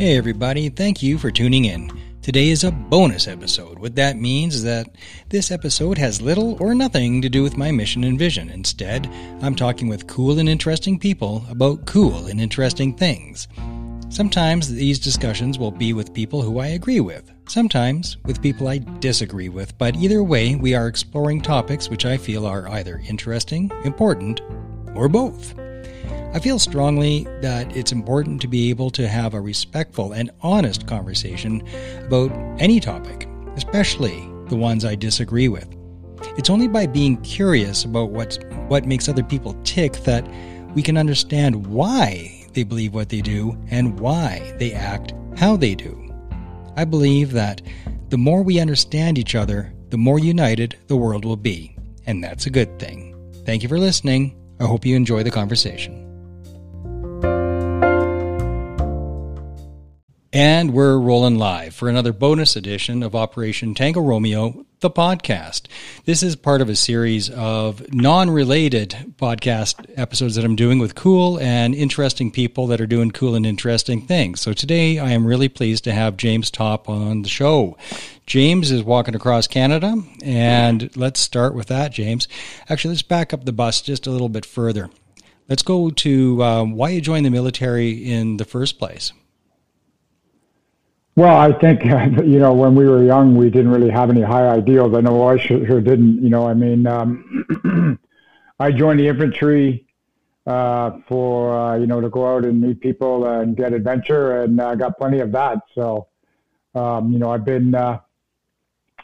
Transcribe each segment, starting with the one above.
Hey, everybody, thank you for tuning in. Today is a bonus episode. What that means is that this episode has little or nothing to do with my mission and vision. Instead, I'm talking with cool and interesting people about cool and interesting things. Sometimes these discussions will be with people who I agree with, sometimes with people I disagree with, but either way, we are exploring topics which I feel are either interesting, important, or both. I feel strongly that it's important to be able to have a respectful and honest conversation about any topic, especially the ones I disagree with. It's only by being curious about what what makes other people tick that we can understand why they believe what they do and why they act how they do. I believe that the more we understand each other, the more united the world will be, and that's a good thing. Thank you for listening. I hope you enjoy the conversation. And we're rolling live for another bonus edition of Operation Tango Romeo, the podcast. This is part of a series of non related podcast episodes that I'm doing with cool and interesting people that are doing cool and interesting things. So today I am really pleased to have James Topp on the show. James is walking across Canada, and let's start with that, James. Actually, let's back up the bus just a little bit further. Let's go to um, why you joined the military in the first place. Well, I think you know when we were young, we didn't really have any high ideals. I know I sure, sure didn't. You know, I mean, um, I joined the infantry uh, for uh, you know to go out and meet people and get adventure, and I uh, got plenty of that. So, um, you know, I've been uh,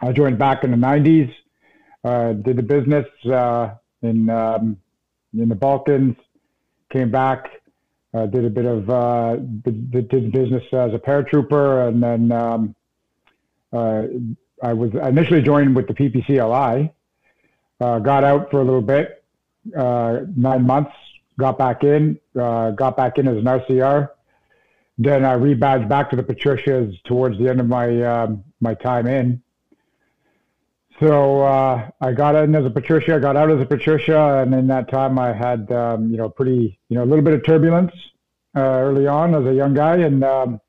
I joined back in the '90s, uh, did the business uh, in um, in the Balkans, came back uh, did a bit of uh, did, business as a paratrooper, and then um, uh, I was initially joined with the PPCLI. Uh, got out for a little bit, uh, nine months. Got back in, uh, got back in as an RCR. Then I rebadged back to the Patricias towards the end of my um, my time in. So uh, I got in as a Patricia, I got out as a Patricia, and in that time I had, um, you know, pretty, you know, a little bit of turbulence uh, early on as a young guy, and um,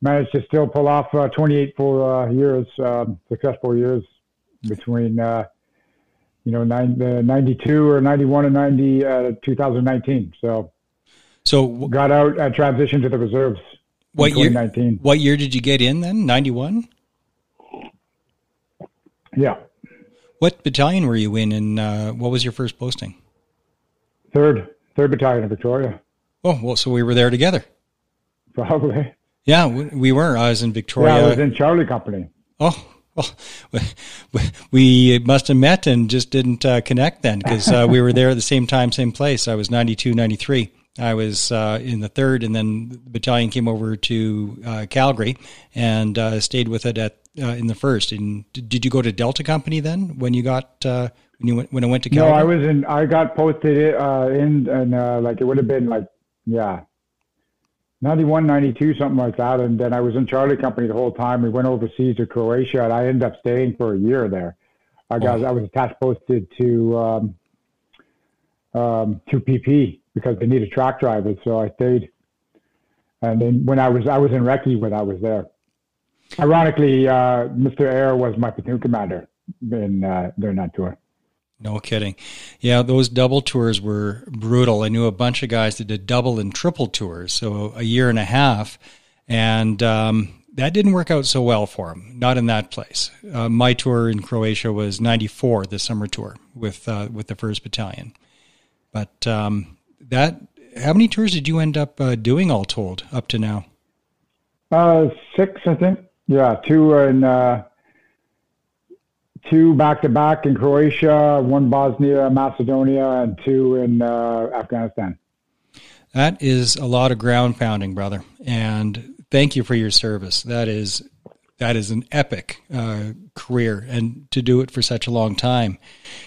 managed to still pull off uh, 28 full uh, years, um, successful years between, uh, you know, nine, 92 or 91 and 90, uh, 2019. So, so got out, uh, transitioned to the reserves. What year? What year did you get in then? 91. Yeah. What battalion were you in, and uh, what was your first posting? Third, third battalion of Victoria. Oh well, so we were there together. Probably. Yeah, we were. I was in Victoria. Yeah, I was in Charlie Company. Oh, well, we must have met and just didn't uh, connect then because uh, we were there at the same time, same place. I was 92, 93. I was uh, in the third, and then the battalion came over to uh, Calgary and uh, stayed with it at uh, in the first. And did you go to Delta Company then when you got uh, when you went when I went to Calgary? No, I was in. I got posted uh, in, and like it would have been like yeah, 91, 92, something like that. And then I was in Charlie Company the whole time. We went overseas to Croatia, and I ended up staying for a year there. I got I was attached posted to um, um, to PP because they needed track drivers, so I stayed. And then when I was I was in Recce when I was there. Ironically, uh, Mr. Air was my platoon commander in uh, during that tour. No kidding. Yeah, those double tours were brutal. I knew a bunch of guys that did double and triple tours, so a year and a half, and um, that didn't work out so well for them. Not in that place. Uh, my tour in Croatia was '94, the summer tour with uh, with the First Battalion. But um, that, how many tours did you end up uh, doing all told up to now? Uh, six, I think. Yeah, two in uh, two back to back in Croatia, one Bosnia, Macedonia, and two in uh, Afghanistan. That is a lot of ground pounding, brother. And thank you for your service. That is that is an epic uh, career, and to do it for such a long time.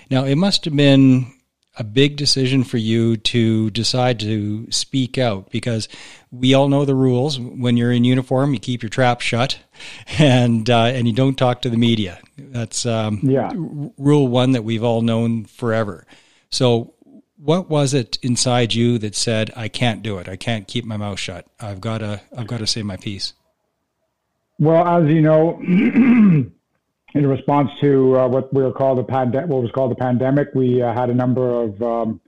Now, it must have been a big decision for you to decide to speak out because we all know the rules. When you're in uniform, you keep your trap shut, and uh, and you don't talk to the media. That's um, yeah. rule one that we've all known forever. So, what was it inside you that said, "I can't do it. I can't keep my mouth shut. I've got to. I've got to say my piece." Well, as you know, in response to uh, what we were called the pandemic, what was called the pandemic, we uh, had a number of um,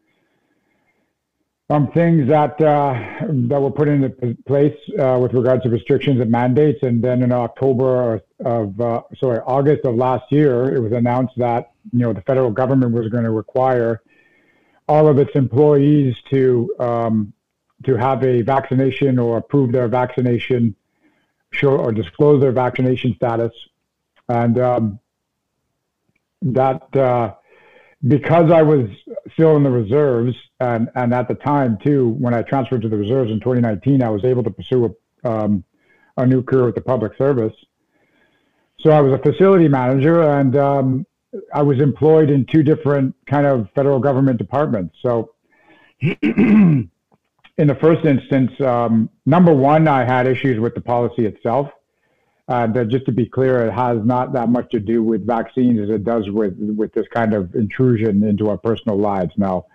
um, things that uh, that were put into place uh, with regards to restrictions and mandates, and then in October of uh, sorry August of last year, it was announced that you know the federal government was going to require all of its employees to um, to have a vaccination or prove their vaccination, show or disclose their vaccination status, and um, that uh, because I was still in the reserves, and and at the time too, when I transferred to the reserves in 2019, I was able to pursue a um, a new career with the public service. So I was a facility manager, and um, I was employed in two different kind of federal government departments. So, in the first instance, um, number one, I had issues with the policy itself. Uh, just to be clear, it has not that much to do with vaccines as it does with with this kind of intrusion into our personal lives. Now,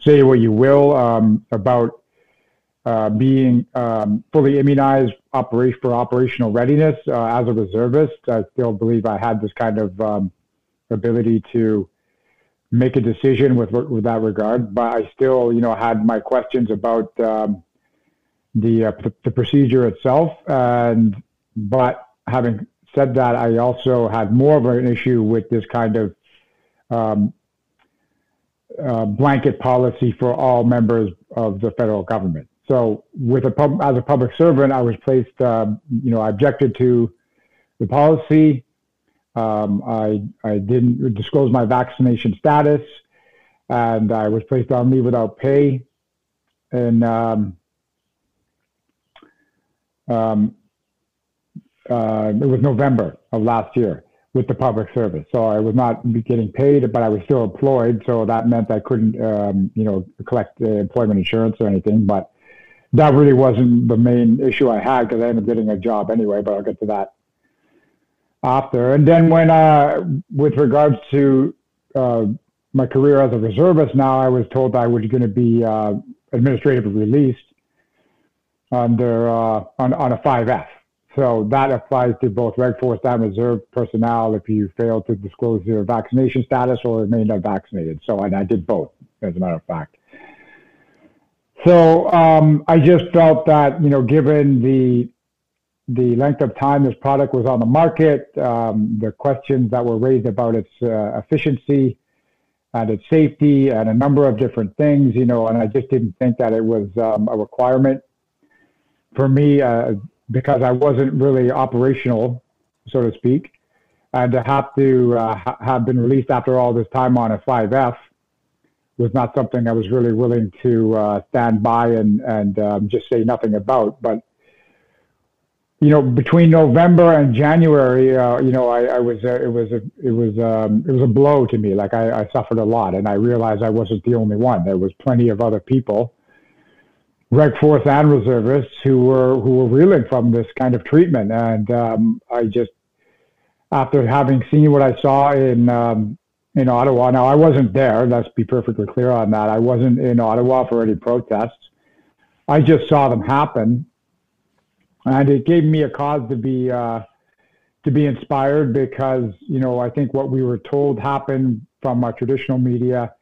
say what you will um, about uh, being um, fully immunized for operational readiness uh, as a reservist. I still believe I had this kind of um, ability to make a decision with with that regard. But I still, you know, had my questions about um, the, uh, the procedure itself. And but having said that, I also had more of an issue with this kind of um, uh, blanket policy for all members of the federal government. So, with a pub, as a public servant, I was placed. Uh, you know, I objected to the policy. Um, I, I didn't disclose my vaccination status, and I was placed on leave without pay. And um, um, uh, it was November of last year with the public service. So I was not getting paid, but I was still employed. So that meant I couldn't, um, you know, collect uh, employment insurance or anything. But that really wasn't the main issue I had because I ended up getting a job anyway. But I'll get to that after. And then when, uh, with regards to uh, my career as a reservist, now I was told I was going to be uh, administratively released under uh, on on a 5F. So that applies to both Reg Force and reserve personnel if you fail to disclose your vaccination status or remain unvaccinated. So and I did both, as a matter of fact. So um, I just felt that you know, given the the length of time this product was on the market, um, the questions that were raised about its uh, efficiency and its safety and a number of different things, you know, and I just didn't think that it was um, a requirement for me uh, because I wasn't really operational, so to speak, and to have to uh, ha- have been released after all this time on a 5F was not something I was really willing to uh, stand by and and um, just say nothing about, but you know, between November and January, uh, you know, I, I was, uh, it was, a, it was, um, it was a blow to me. Like I, I suffered a lot, and I realized I wasn't the only one. There was plenty of other people, Reg Force and reservists, who were who were reeling from this kind of treatment. And um, I just, after having seen what I saw in um, in Ottawa, now I wasn't there. Let's be perfectly clear on that. I wasn't in Ottawa for any protests. I just saw them happen and it gave me a cause to be uh, to be inspired because you know I think what we were told happened from our traditional media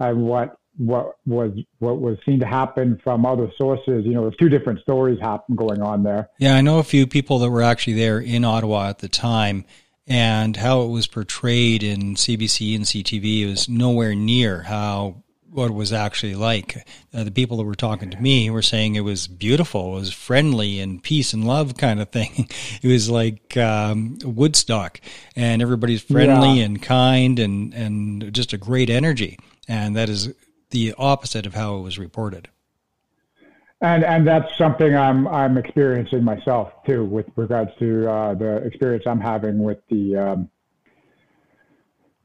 and what what was what was seen to happen from other sources. You know, there's two different stories happen going on there. Yeah, I know a few people that were actually there in Ottawa at the time, and how it was portrayed in CBC and CTV was nowhere near how what it was actually like. Uh, the people that were talking to me were saying it was beautiful, it was friendly and peace and love kind of thing. it was like um, Woodstock, and everybody's friendly yeah. and kind and and just a great energy. And that is the opposite of how it was reported. And and that's something I'm I'm experiencing myself too, with regards to uh, the experience I'm having with the. Um,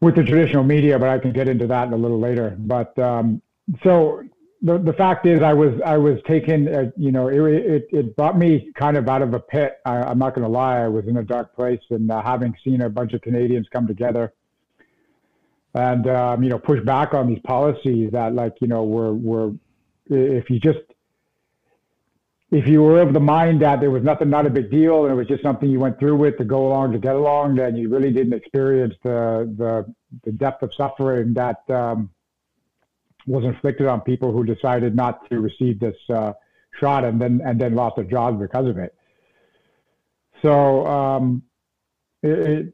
with the traditional media, but I can get into that a little later. But um, so the the fact is, I was I was taken. Uh, you know, it, it it brought me kind of out of a pit. I, am not going to lie. I was in a dark place, and uh, having seen a bunch of Canadians come together and um, you know push back on these policies that like you know were were if you just if you were of the mind that there was nothing not a big deal and it was just something you went through with to go along to get along then you really didn't experience the the, the depth of suffering that um, was inflicted on people who decided not to receive this uh, shot and then and then lost their jobs because of it. So um, it,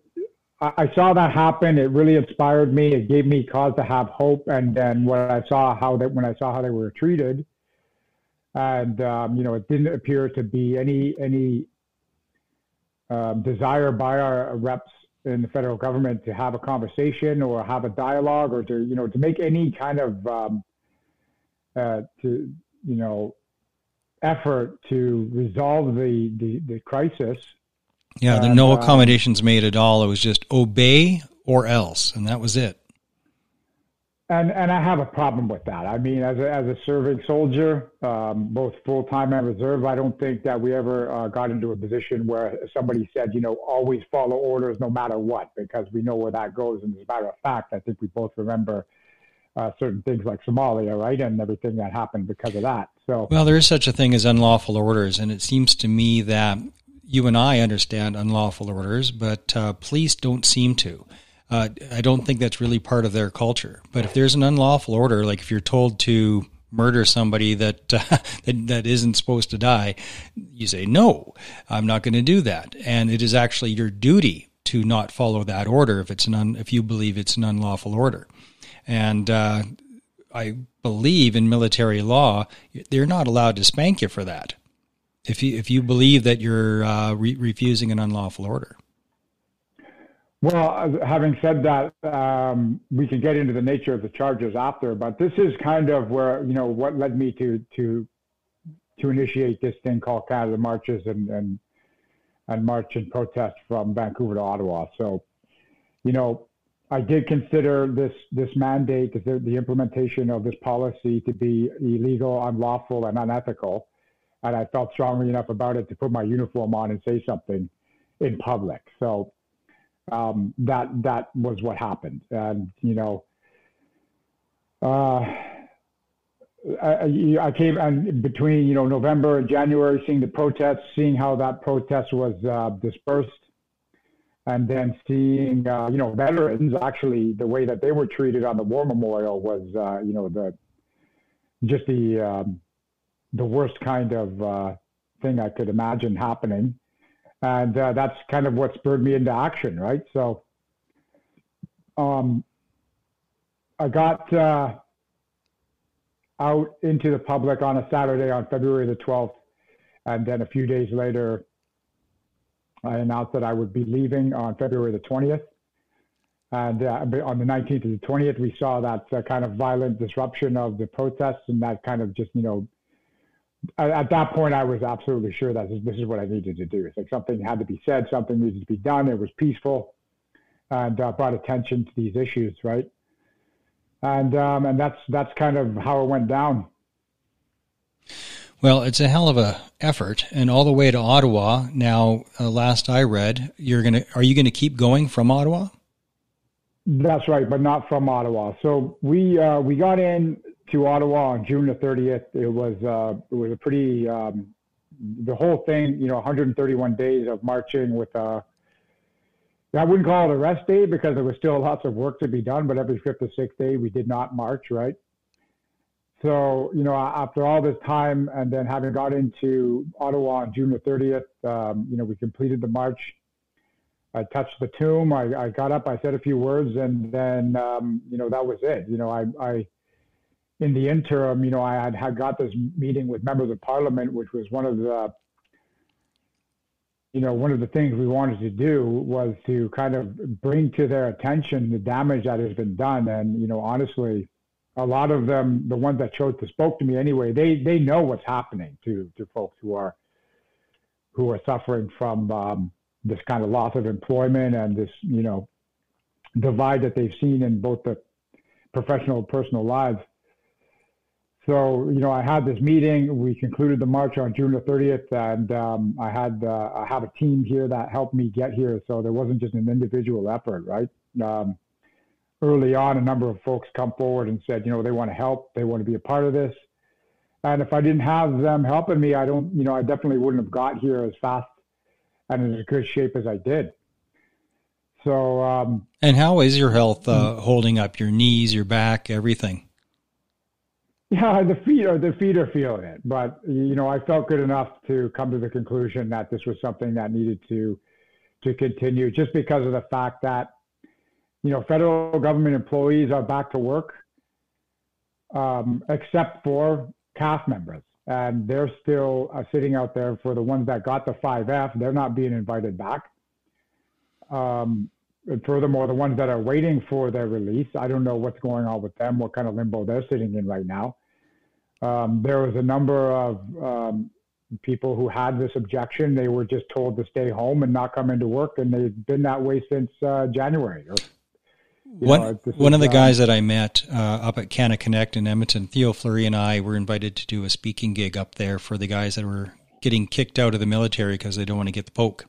I saw that happen. It really inspired me. It gave me cause to have hope. And then when I saw how that, when I saw how they were treated, and um, you know, it didn't appear to be any any um, desire by our reps in the federal government to have a conversation or have a dialogue or to you know to make any kind of um, uh, to you know effort to resolve the the, the crisis yeah, there no uh, accommodations made at all. It was just obey or else, and that was it. And and I have a problem with that. I mean, as a, as a serving soldier, um, both full time and reserve, I don't think that we ever uh, got into a position where somebody said, you know, always follow orders no matter what, because we know where that goes. And as a matter of fact, I think we both remember uh, certain things like Somalia, right, and everything that happened because of that. So, well, there is such a thing as unlawful orders, and it seems to me that you and I understand unlawful orders, but uh, police don't seem to. Uh, I don't think that's really part of their culture. But if there's an unlawful order, like if you're told to murder somebody that uh, that, that isn't supposed to die, you say no, I'm not going to do that, and it is actually your duty to not follow that order if it's an un, if you believe it's an unlawful order, and. Uh, I believe in military law, they're not allowed to spank you for that if you if you believe that you're uh, re- refusing an unlawful order. Well, having said that, um, we can get into the nature of the charges after, but this is kind of where you know what led me to to to initiate this thing called Canada Marches and and and march in protest from Vancouver to Ottawa. So, you know, I did consider this this mandate, the, the implementation of this policy, to be illegal, unlawful, and unethical and I felt strongly enough about it to put my uniform on and say something in public. So um, that that was what happened, and you know, uh, I, I, came and between you know November and January, seeing the protests, seeing how that protest was uh, dispersed, and then seeing uh, you know veterans actually the way that they were treated on the war memorial was uh, you know the just the um, the worst kind of uh, thing I could imagine happening. And uh, that's kind of what spurred me into action, right? So um, I got uh, out into the public on a Saturday on February the 12th. And then a few days later, I announced that I would be leaving on February the 20th. And uh, on the 19th to the 20th, we saw that uh, kind of violent disruption of the protests and that kind of just, you know, at that point, I was absolutely sure that this is what I needed to do. It's like something had to be said, something needed to be done. It was peaceful, and uh, brought attention to these issues, right? And um, and that's that's kind of how it went down. Well, it's a hell of a effort, and all the way to Ottawa. Now, uh, last I read, you're gonna are you going to keep going from Ottawa? That's right, but not from Ottawa. So we uh, we got in to Ottawa on June the 30th. It was uh, it was a pretty um, the whole thing. You know, 131 days of marching with a. Uh, I wouldn't call it a rest day because there was still lots of work to be done. But every fifth or sixth day, we did not march, right? So you know, after all this time, and then having got into Ottawa on June the 30th, um, you know, we completed the march. I touched the tomb. I, I got up. I said a few words, and then um, you know that was it. You know, I I in the interim, you know, I had, had got this meeting with members of parliament, which was one of the, you know, one of the things we wanted to do was to kind of bring to their attention the damage that has been done. And, you know, honestly, a lot of them, the ones that chose to spoke to me anyway, they, they know what's happening to, to folks who are, who are suffering from um, this kind of loss of employment and this, you know, divide that they've seen in both the professional and personal lives. So, you know, I had this meeting. We concluded the march on June the 30th, and um, I had uh, I have a team here that helped me get here. So there wasn't just an individual effort, right? Um, early on, a number of folks come forward and said, you know, they want to help, they want to be a part of this. And if I didn't have them helping me, I don't, you know, I definitely wouldn't have got here as fast and in as good shape as I did. So, um, and how is your health uh, hmm. holding up? Your knees, your back, everything. Yeah, the feet are the feet are feeling it, but you know, I felt good enough to come to the conclusion that this was something that needed to to continue, just because of the fact that you know federal government employees are back to work, um, except for CAF members, and they're still uh, sitting out there. For the ones that got the 5F, they're not being invited back. Um, and furthermore, the ones that are waiting for their release, I don't know what's going on with them, what kind of limbo they're sitting in right now. Um, there was a number of um, people who had this objection. They were just told to stay home and not come into work, and they've been that way since uh, January. Or, one know, one of the um, guys that I met uh, up at Canna Connect in Edmonton, Theo Fleury and I were invited to do a speaking gig up there for the guys that were getting kicked out of the military because they don't want to get the poke.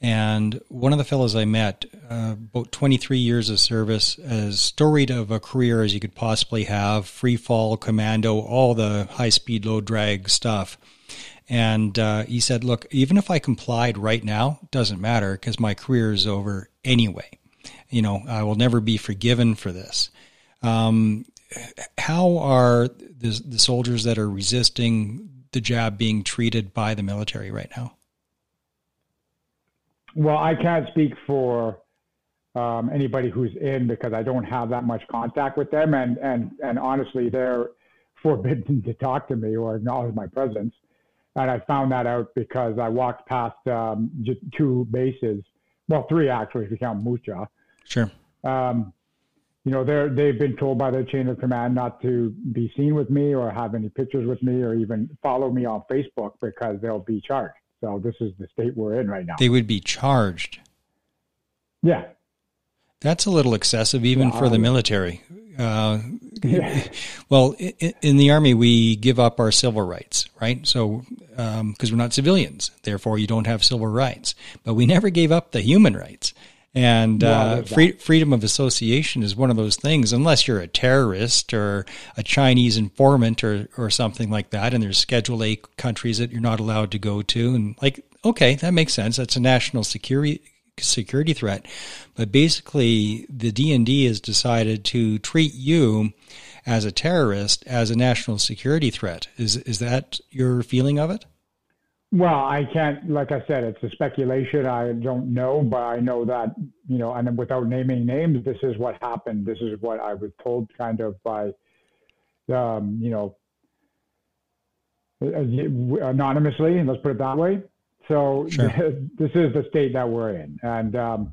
And one of the fellows I met, uh, about 23 years of service, as storied of a career as you could possibly have, free fall, commando, all the high speed, low drag stuff. And uh, he said, Look, even if I complied right now, doesn't matter because my career is over anyway. You know, I will never be forgiven for this. Um, how are the, the soldiers that are resisting the jab being treated by the military right now? Well, I can't speak for um, anybody who's in because I don't have that much contact with them, and and and honestly, they're forbidden to talk to me or acknowledge my presence. And I found that out because I walked past um, two bases, well, three actually, if you count Jaw. Sure. Um, you know, they're they've been told by their chain of command not to be seen with me or have any pictures with me or even follow me on Facebook because they'll be charged. So this is the state we're in right now. They would be charged. Yeah. That's a little excessive, even yeah, for the military. Uh, yeah. Well, in, in, the army, we give up our civil rights, right? So, because um, we're not civilians, therefore, you don't have civil rights. But we never gave up the human rights. And uh, free, freedom of association is one of those things, unless you're a terrorist or a Chinese informant or, or something like that. And there's Schedule A countries that you're not allowed to go to. And like, okay, that makes sense. That's a national security security threat. But basically, the DND has decided to treat you as a terrorist as a national security threat. Is is that your feeling of it? Well, I can't, like I said, it's a speculation. I don't know, but I know that, you know, and without naming names, this is what happened. This is what I was told kind of by, um, you know, anonymously, let's put it that way. So sure. this is the state that we're in. And, um,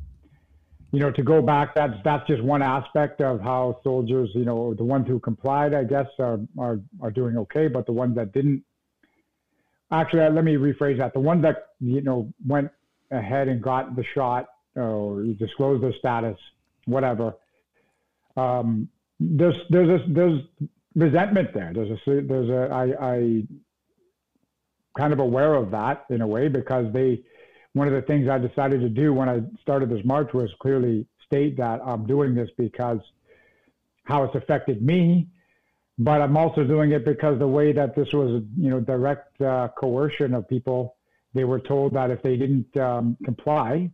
you know, to go back, that's that's just one aspect of how soldiers, you know, the ones who complied, I guess, are are, are doing okay, but the ones that didn't actually, let me rephrase that. The ones that you know went ahead and got the shot or disclosed their status, whatever. Um, there's there's a, there's resentment there. There's a there's a I, I kind of aware of that in a way because they one of the things I decided to do when I started this march was clearly state that I'm doing this because how it's affected me but I'm also doing it because the way that this was, you know, direct uh, coercion of people, they were told that if they didn't um, comply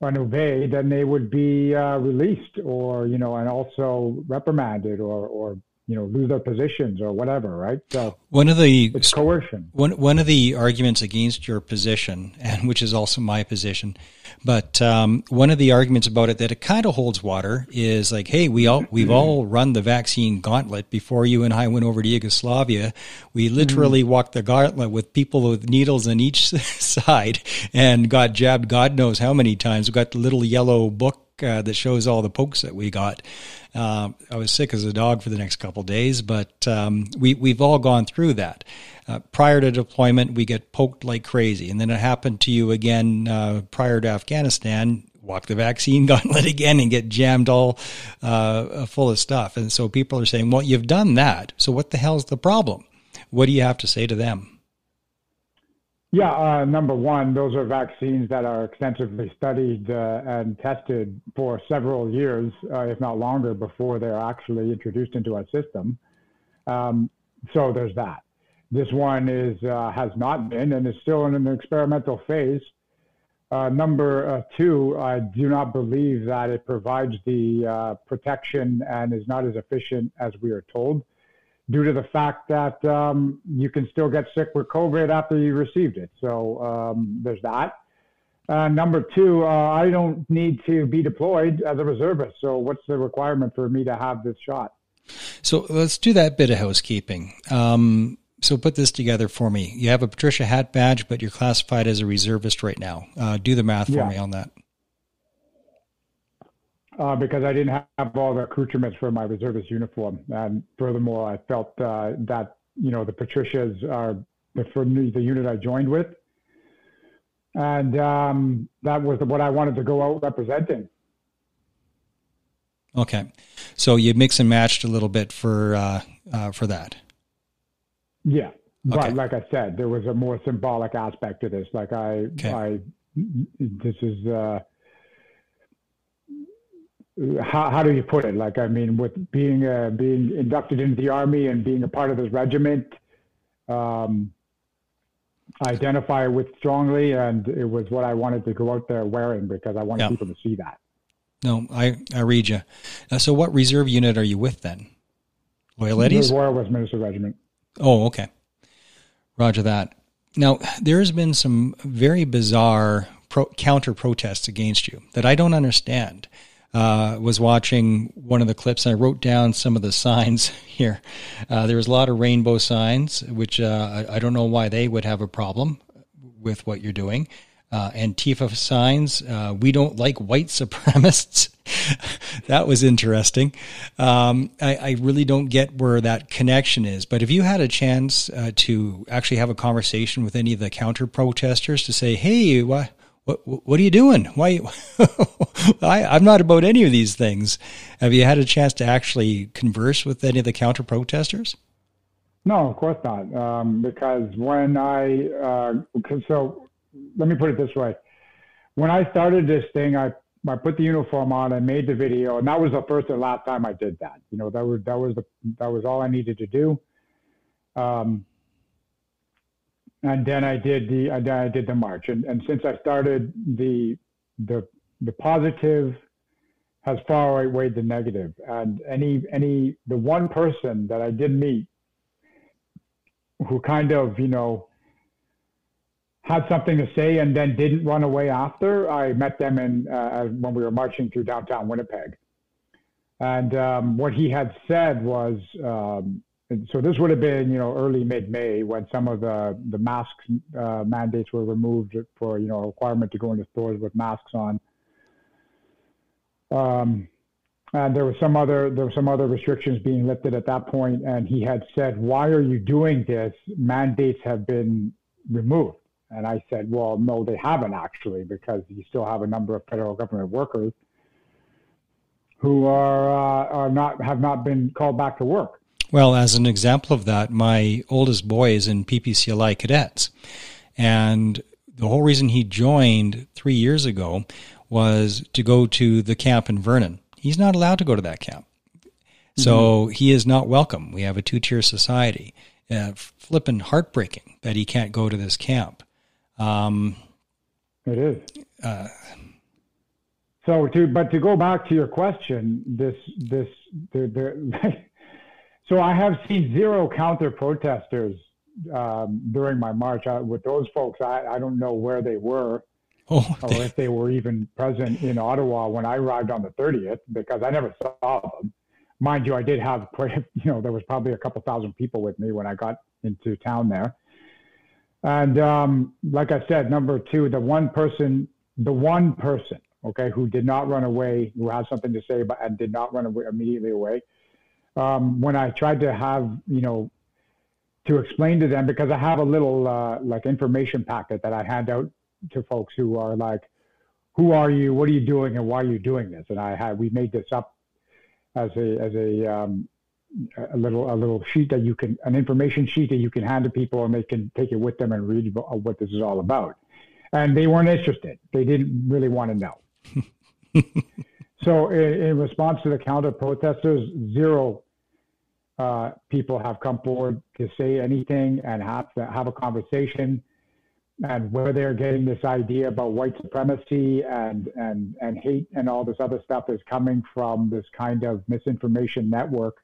and obey, then they would be uh, released or, you know, and also reprimanded or, or you know lose their positions or whatever right? So one of the it's coercion. one one of the arguments against your position and which is also my position but um, one of the arguments about it that it kind of holds water is like hey we all we've all run the vaccine gauntlet before you and I went over to Yugoslavia. We literally mm. walked the gauntlet with people with needles on each side and got jabbed God knows how many times. We got the little yellow book uh, that shows all the pokes that we got. Uh, I was sick as a dog for the next couple days, but um, we we've all gone through that. Uh, prior to deployment, we get poked like crazy, and then it happened to you again uh, prior to Afghanistan. Walk the vaccine gauntlet again and get jammed all uh, full of stuff. And so people are saying, "Well, you've done that. So what the hell's the problem?" What do you have to say to them? Yeah, uh, number one, those are vaccines that are extensively studied uh, and tested for several years, uh, if not longer, before they're actually introduced into our system. Um, so there's that. This one is uh, has not been and is still in an experimental phase. Uh, number uh, two, I do not believe that it provides the protection and is not as efficient as we are told due to the fact that um, you can still get sick with COVID after you received it. So um, there's that. Uh, number two, uh, I don't need to be deployed as a reservist. So what's the requirement for me to have this shot? So let's do that bit of housekeeping. Um, so put this together for me. You have a Patricia Hat badge, but you're classified as a reservist right now. Uh, do the math for yeah. me on that uh, because I didn't have all the accoutrements for my reservist uniform. And furthermore, I felt uh, that, you know, the Patricias are the, the unit I joined with. And um, that was what I wanted to go out representing. Okay. So you mix and matched a little bit for, uh, uh for that. Yeah. Okay. But like I said, there was a more symbolic aspect to this. Like I, okay. I, this is, uh, how, how do you put it? Like, I mean, with being uh, being inducted into the army and being a part of this regiment, um, I identify with strongly, and it was what I wanted to go out there wearing because I wanted yeah. people to see that. No, I I read you. Uh, so, what reserve unit are you with then? Loyal Eddies? The Royal Westminster Regiment. Oh, okay. Roger that. Now, there has been some very bizarre pro- counter protests against you that I don't understand uh, was watching one of the clips and I wrote down some of the signs here. Uh, there was a lot of rainbow signs, which uh, I, I, don't know why they would have a problem with what you're doing. Uh, Antifa signs. Uh, we don't like white supremacists. that was interesting. Um, I, I, really don't get where that connection is. But if you had a chance uh, to actually have a conversation with any of the counter protesters to say, "Hey, why?" What what are you doing? Why? I, I'm not about any of these things. Have you had a chance to actually converse with any of the counter protesters? No, of course not. Um, because when I uh, so let me put it this way: when I started this thing, I I put the uniform on, I made the video, and that was the first and last time I did that. You know, that was that was the that was all I needed to do. Um, and then I did the then I did the march. And and since I started the the the positive has far outweighed the negative. And any any the one person that I did meet who kind of you know had something to say and then didn't run away after. I met them in uh, when we were marching through downtown Winnipeg. And um, what he had said was, um, so this would have been, you know, early mid-May when some of the the mask uh, mandates were removed for, you know, a requirement to go into stores with masks on. Um, and there was some other there were some other restrictions being lifted at that point, and he had said, "Why are you doing this? Mandates have been removed." And I said, "Well, no, they haven't actually, because you still have a number of federal government workers who are uh, are not have not been called back to work." Well, as an example of that, my oldest boy is in PPCLI cadets. And the whole reason he joined three years ago was to go to the camp in Vernon. He's not allowed to go to that camp. So mm-hmm. he is not welcome. We have a two tier society. Uh, flippin' heartbreaking that he can't go to this camp. Um, it is. Uh, so to but to go back to your question, this this the, the So I have seen zero counter protesters um, during my march. I, with those folks, I, I don't know where they were. Oh, or if they were even present in Ottawa when I arrived on the 30th, because I never saw them. Mind you, I did have quite, you know, there was probably a couple thousand people with me when I got into town there. And um, like I said, number two, the one person, the one person, okay, who did not run away, who has something to say, but and did not run away immediately away, um, when I tried to have, you know, to explain to them because I have a little uh, like information packet that I hand out to folks who are like, who are you? What are you doing? And why are you doing this? And I had, we made this up as a, as a, um, a little a little sheet that you can an information sheet that you can hand to people and they can take it with them and read what this is all about. And they weren't interested. They didn't really want to know. so in, in, response to the counter protesters, zero uh, people have come forward to say anything and have to have a conversation and where they're getting this idea about white supremacy and, and, and hate and all this other stuff is coming from this kind of misinformation network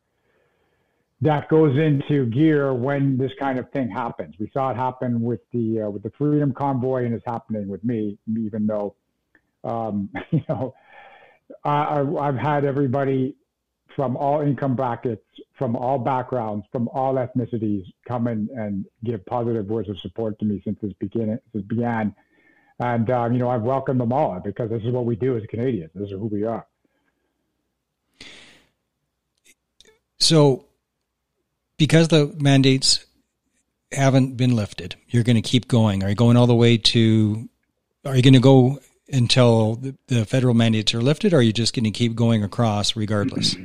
that goes into gear when this kind of thing happens. We saw it happen with the uh, with the Freedom Convoy, and it's happening with me, even though um, you know I, I've had everybody from all income brackets, from all backgrounds, from all ethnicities come in and give positive words of support to me since this began. This began. And, um, you know, I've welcomed them all because this is what we do as Canadians. This is who we are. So, because the mandates haven't been lifted, you're going to keep going. Are you going all the way to, are you going to go until the, the federal mandates are lifted, or are you just going to keep going across regardless?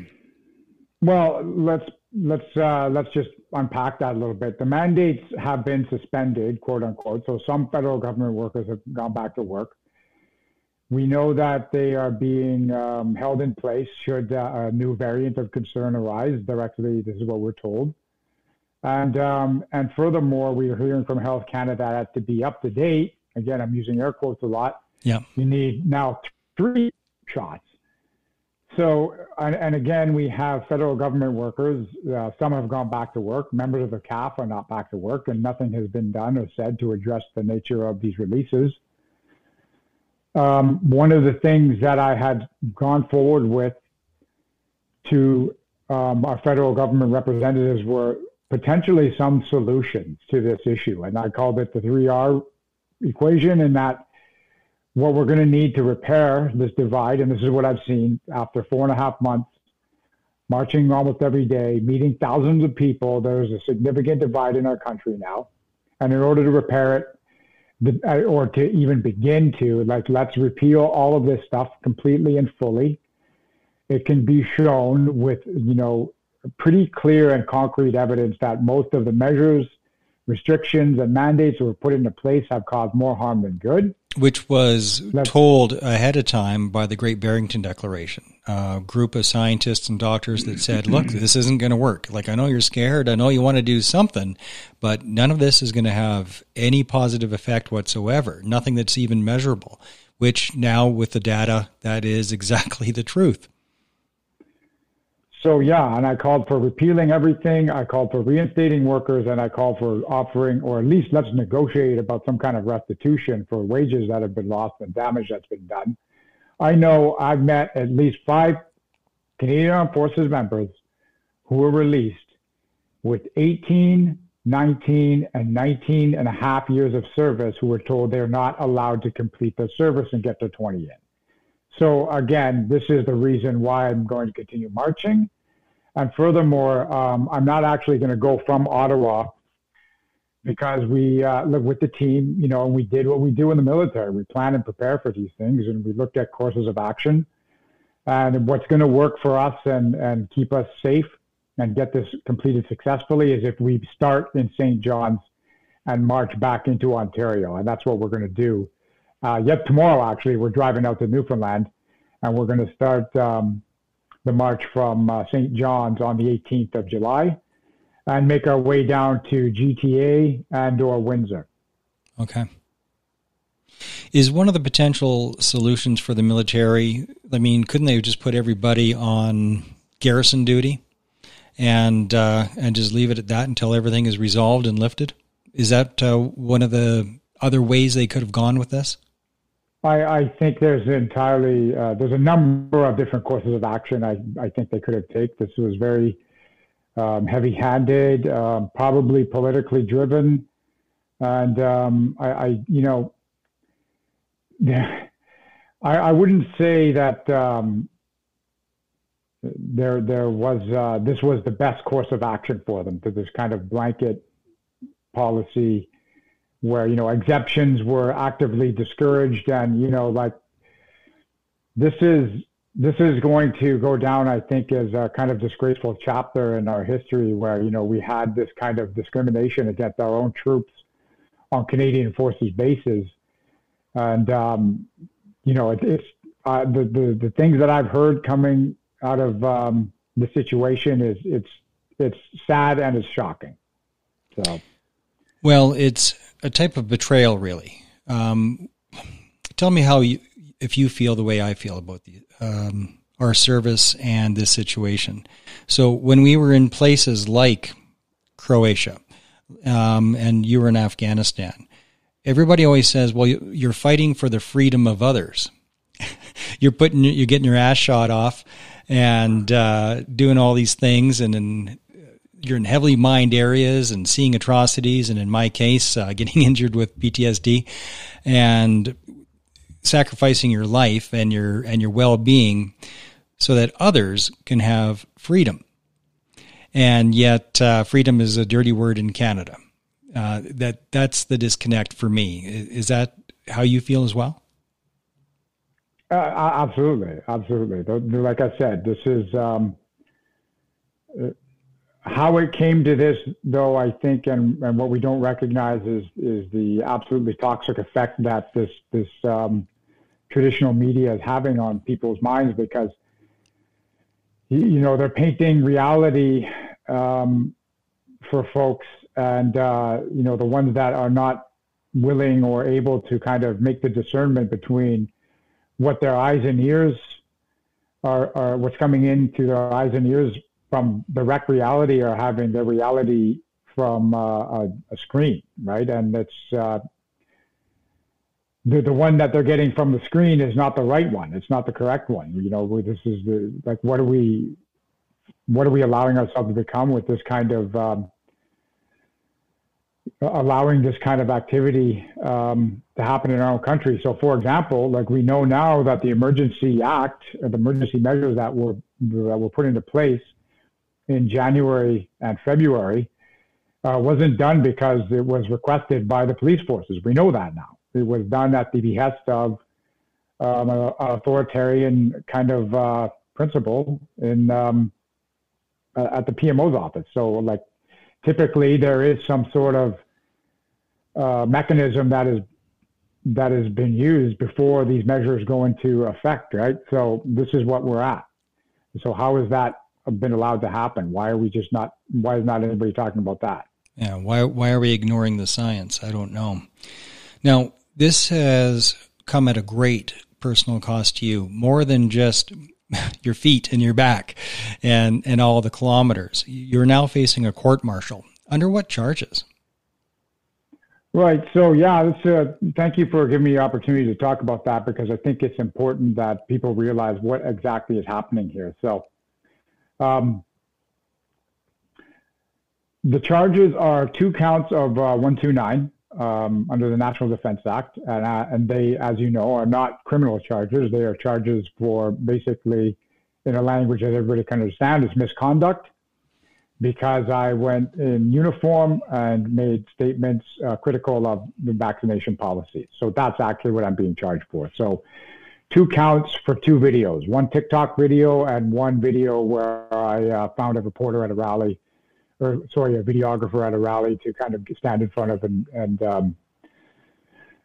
Well, let's let's uh, let's just unpack that a little bit. The mandates have been suspended, quote unquote. So some federal government workers have gone back to work. We know that they are being um, held in place should uh, a new variant of concern arise. Directly, this is what we're told. And um, and furthermore, we are hearing from Health Canada that to be up to date. Again, I'm using air quotes a lot. Yeah, you need now three shots so, and, and, again, we have federal government workers. Uh, some have gone back to work. Members of the CAF are not back to work, and nothing has been done or said to address the nature of these releases. Um, one of the things that I had gone forward with to um, our federal government representatives were potentially some solutions to this issue, and I called it the 3R equation, in that what we're going to need to repair this divide, and this is what I've seen after four and a half months, marching almost every day, meeting thousands of people. There's a significant divide in our country now. And in order to repair it, uh, or to even begin to, like, let's repeal all of this stuff completely and fully. It can be shown with, you know, pretty clear and concrete evidence that most of the measures, restrictions, and mandates that were put into place have caused more harm than good which was told ahead of time by the Great Barrington Declaration. A group of scientists and doctors that said, "Look, this isn't going to work. Like I know you're scared, I know you want to do something, but none of this is going to have any positive effect whatsoever. Nothing that's even measurable." Which now, with the data, that is exactly the truth. So yeah, and I called for repealing everything. I called for reinstating workers, and I called for offering, or at least let's negotiate about some kind of restitution for wages that have been lost and damage that's been done. I know I've met at least five Canadian Armed Forces members who were released with 18, 19, and 19 and a half years of service who were told they're not allowed to complete their service and get their 20 in. So again, this is the reason why I'm going to continue marching. And furthermore, um, I'm not actually going to go from Ottawa because we uh, look with the team, you know, and we did what we do in the military. We plan and prepare for these things, and we looked at courses of action and what's going to work for us and and keep us safe and get this completed successfully is if we start in St. John's and march back into Ontario, and that's what we're going to do. Uh, yet tomorrow, actually, we're driving out to Newfoundland, and we're going to start. Um, the march from uh, St. John's on the 18th of July and make our way down to GTA and or Windsor. Okay. Is one of the potential solutions for the military? I mean, couldn't they just put everybody on garrison duty and uh, and just leave it at that until everything is resolved and lifted? Is that uh, one of the other ways they could have gone with this? I, I think there's entirely uh, there's a number of different courses of action I, I think they could have taken. This was very um, heavy-handed, um, probably politically driven, and um, I, I, you know I, I wouldn't say that um, there there was uh, this was the best course of action for them to this kind of blanket policy where you know exemptions were actively discouraged and you know like this is this is going to go down, I think, as a kind of disgraceful chapter in our history where, you know, we had this kind of discrimination against our own troops on Canadian Forces bases. And, um, you know, it, it's uh, the, the, the things that I've heard coming out of um, the situation is it's, it's sad and it's shocking. So, well, it's a type of betrayal, really. Um, tell me how you, if you feel the way I feel about the um, our service and this situation. So when we were in places like Croatia, um, and you were in Afghanistan, everybody always says, "Well, you're fighting for the freedom of others. you're putting, you're getting your ass shot off, and uh, doing all these things, and in, you're in heavily mined areas and seeing atrocities, and in my case, uh, getting injured with PTSD, and sacrificing your life and your and your well-being so that others can have freedom. And yet, uh, freedom is a dirty word in Canada. Uh, that that's the disconnect for me. Is that how you feel as well? Uh, absolutely, absolutely. Like I said, this is um, uh, how it came to this. Though I think, and, and what we don't recognize is is the absolutely toxic effect that this this um, traditional media is having on people's minds because you know they're painting reality um, for folks and uh, you know the ones that are not willing or able to kind of make the discernment between what their eyes and ears are, are what's coming into their eyes and ears from direct reality or having their reality from uh, a, a, screen, right? And it's uh, the the one that they're getting from the screen is not the right one. It's not the correct one. You know, this is the like what are we what are we allowing ourselves to become with this kind of um, allowing this kind of activity um, to happen in our own country. So, for example, like we know now that the Emergency Act, the emergency measures that were that were put into place in January and February, uh, wasn't done because it was requested by the police forces. We know that now. It was done at the behest of um, an authoritarian kind of uh, principle in um, at the PMO's office. So, like, typically there is some sort of uh, mechanism that is that has been used before these measures go into effect, right? So this is what we're at. So how is that been allowed to happen? Why are we just not? Why is not anybody talking about that? Yeah. Why Why are we ignoring the science? I don't know. Now, this has come at a great personal cost to you, more than just your feet and your back and, and all the kilometers. You're now facing a court martial. Under what charges? Right. So, yeah, uh, thank you for giving me the opportunity to talk about that because I think it's important that people realize what exactly is happening here. So, um, the charges are two counts of uh, 129 um, under the National Defense Act, and, uh, and they, as you know, are not criminal charges. They are charges for basically, in a language that everybody can understand, is misconduct. Because I went in uniform and made statements uh, critical of the vaccination policy. So that's actually what I'm being charged for. So, two counts for two videos one TikTok video and one video where I uh, found a reporter at a rally or sorry, a videographer at a rally to kind of stand in front of and and um,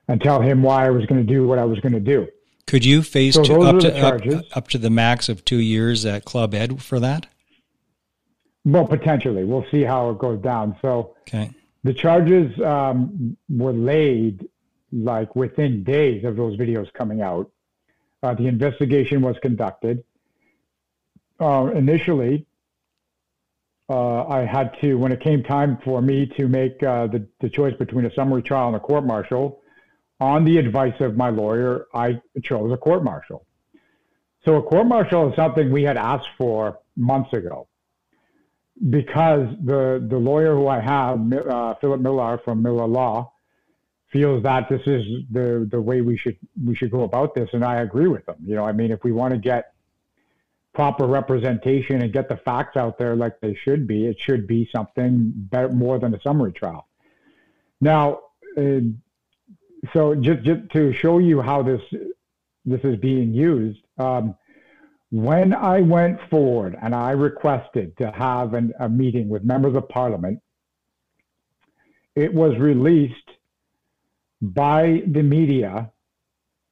and tell him why I was going to do what I was going to do. Could you face so to, up to up, up, to the max of two years at Club Ed for that? Well, potentially. We'll see how it goes down. So, okay. the charges um, were laid like within days of those videos coming out. Uh, the investigation was conducted. Uh, initially, uh, I had to, when it came time for me to make uh, the, the choice between a summary trial and a court martial, on the advice of my lawyer, I chose a court martial. So a court martial is something we had asked for months ago because the, the lawyer who I have, uh, Philip Millar from Millar Law, feels that this is the, the way we should, we should go about this. And I agree with them. You know, I mean, if we want to get proper representation and get the facts out there like they should be, it should be something better, more than a summary trial. Now, uh, so just, just to show you how this this is being used, um, When I went forward and I requested to have an, a meeting with members of parliament, it was released by the media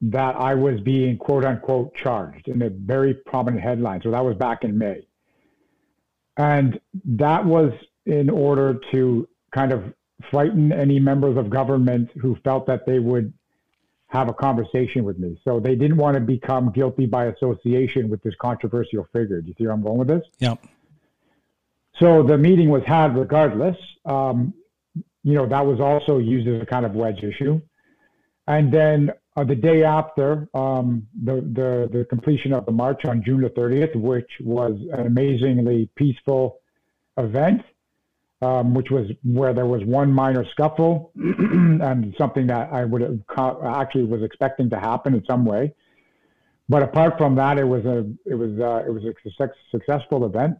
that I was being quote unquote charged in a very prominent headline. So that was back in May. And that was in order to kind of frighten any members of government who felt that they would have a conversation with me. So they didn't want to become guilty by association with this controversial figure. Do you see where I'm going with this? Yeah. So the meeting was had regardless. Um, you know, that was also used as a kind of wedge issue. And then uh, the day after um, the, the, the completion of the march on June the 30th, which was an amazingly peaceful event, um, which was where there was one minor scuffle and something that I would have actually was expecting to happen in some way. But apart from that, it was a it was uh, it was a successful event.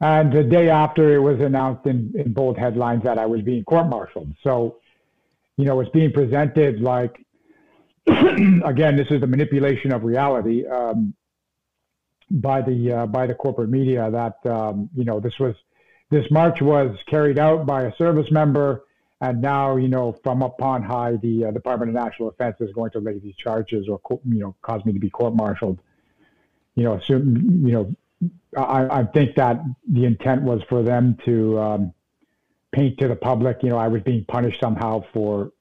And the day after, it was announced in, in bold headlines that I was being court-martialed. So, you know, it's being presented like again, this is the manipulation of reality um, by the uh, by the corporate media. That um, you know this was this march was carried out by a service member, and now you know from upon high, the uh, Department of National Defense is going to lay these charges or you know cause me to be court-martialed. You know, assume, you know, I, I think that the intent was for them to um, paint to the public, you know, I was being punished somehow for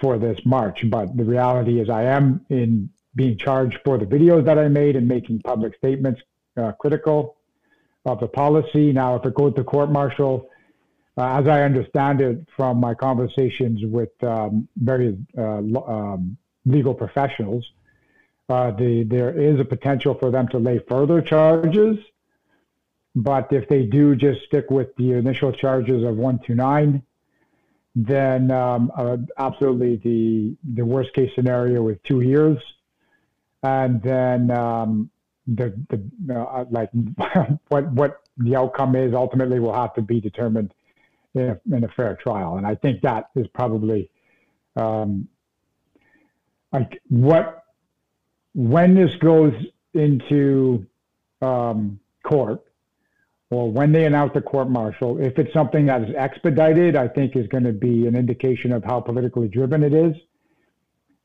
for this march. But the reality is, I am in being charged for the videos that I made and making public statements uh, critical of the policy. Now, if it goes to court martial, uh, as I understand it from my conversations with um, various uh, um, legal professionals, uh, the, there is a potential for them to lay further charges. But if they do just stick with the initial charges of 129, then um, uh, absolutely the the worst case scenario is two years, and then um, the the uh, like what what the outcome is ultimately will have to be determined in a, in a fair trial, and I think that is probably um, like what when this goes into um, court or when they announce the court martial, if it's something that is expedited, I think is going to be an indication of how politically driven it is.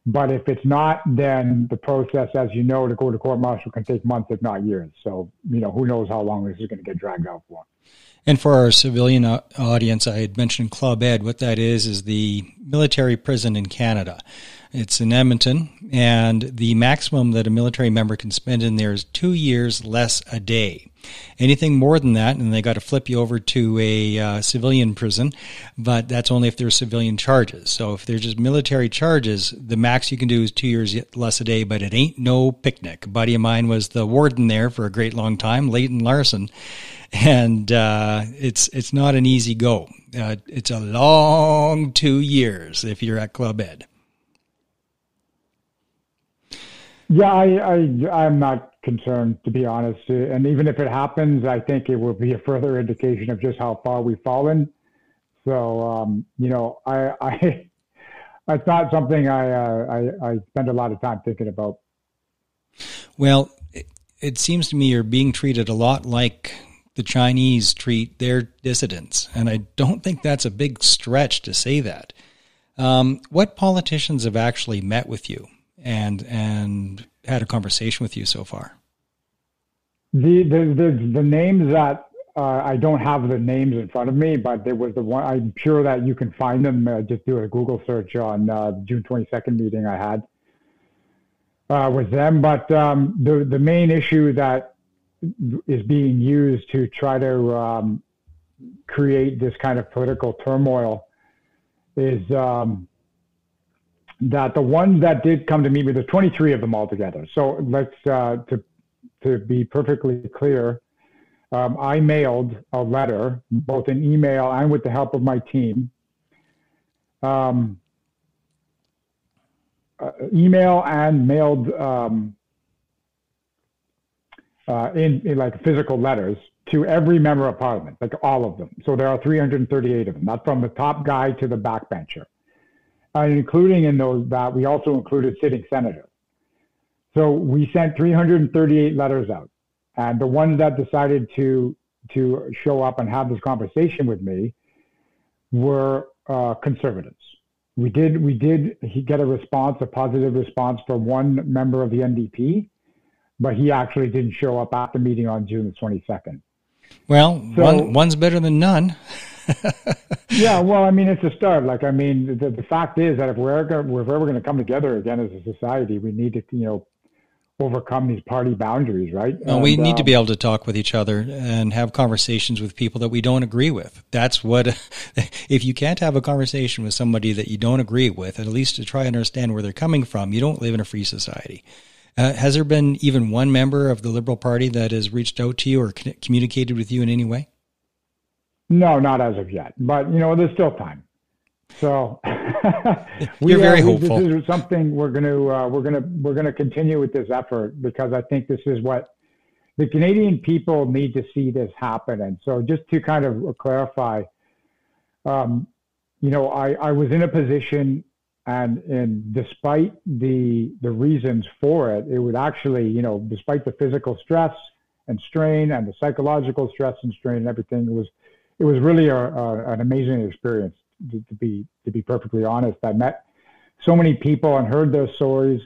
But if it's not, then the process, as you know, to go to court martial can take months, if not years. So, you know, who knows how long this is going to get dragged out for. And for our civilian audience, I had mentioned Club Ed. What that is, is the military prison in Canada. It's in Edmonton, and the maximum that a military member can spend in there is two years less a day. Anything more than that, and they got to flip you over to a uh, civilian prison, but that's only if there's civilian charges. So if they're just military charges, the max you can do is two years less a day, but it ain't no picnic. A buddy of mine was the warden there for a great long time, Leighton Larson, and uh, it's it's not an easy go. Uh, it's a long two years if you're at Club Ed. Yeah, I, I I'm not concerned to be honest. And even if it happens, I think it will be a further indication of just how far we've fallen. So um, you know, I I it's not something I, uh, I I spend a lot of time thinking about. Well, it, it seems to me you're being treated a lot like the Chinese treat their dissidents, and I don't think that's a big stretch to say that. Um, what politicians have actually met with you and and had a conversation with you so far? The the the, the names that uh, I don't have the names in front of me, but there was the one. I'm sure that you can find them. Uh, just do a Google search on uh, June 22nd meeting I had uh, with them. But um, the the main issue that is being used to try to um, create this kind of political turmoil is um, that the ones that did come to meet me, there's 23 of them altogether. So let's uh, to to be perfectly clear, um, I mailed a letter, both in email and with the help of my team. Um, uh, email and mailed um, uh, in, in like physical letters to every member of parliament, like all of them. So there are 338 of them. not from the top guy to the backbencher uh, including in those that we also included sitting senators. So we sent 338 letters out, and the ones that decided to to show up and have this conversation with me were uh, conservatives. We did we did get a response, a positive response from one member of the NDP, but he actually didn't show up at the meeting on June the 22nd. Well, so, one, one's better than none. yeah, well, I mean, it's a start. Like, I mean, the, the fact is that if we're ever, if we're ever going to come together again as a society, we need to, you know, overcome these party boundaries, right? No, and, we need um, to be able to talk with each other and have conversations with people that we don't agree with. That's what, if you can't have a conversation with somebody that you don't agree with, at least to try and understand where they're coming from, you don't live in a free society. Uh, has there been even one member of the Liberal Party that has reached out to you or communicated with you in any way? No, not as of yet. But you know, there's still time. So we, you're very hopeful. This is something we're going to uh, we're going to we're going to continue with this effort because I think this is what the Canadian people need to see this happen. And so, just to kind of clarify, um, you know, I, I was in a position, and and despite the the reasons for it, it would actually, you know, despite the physical stress and strain and the psychological stress and strain and everything, it was it was really a, a, an amazing experience to, to, be to be perfectly honest. I met so many people and heard their stories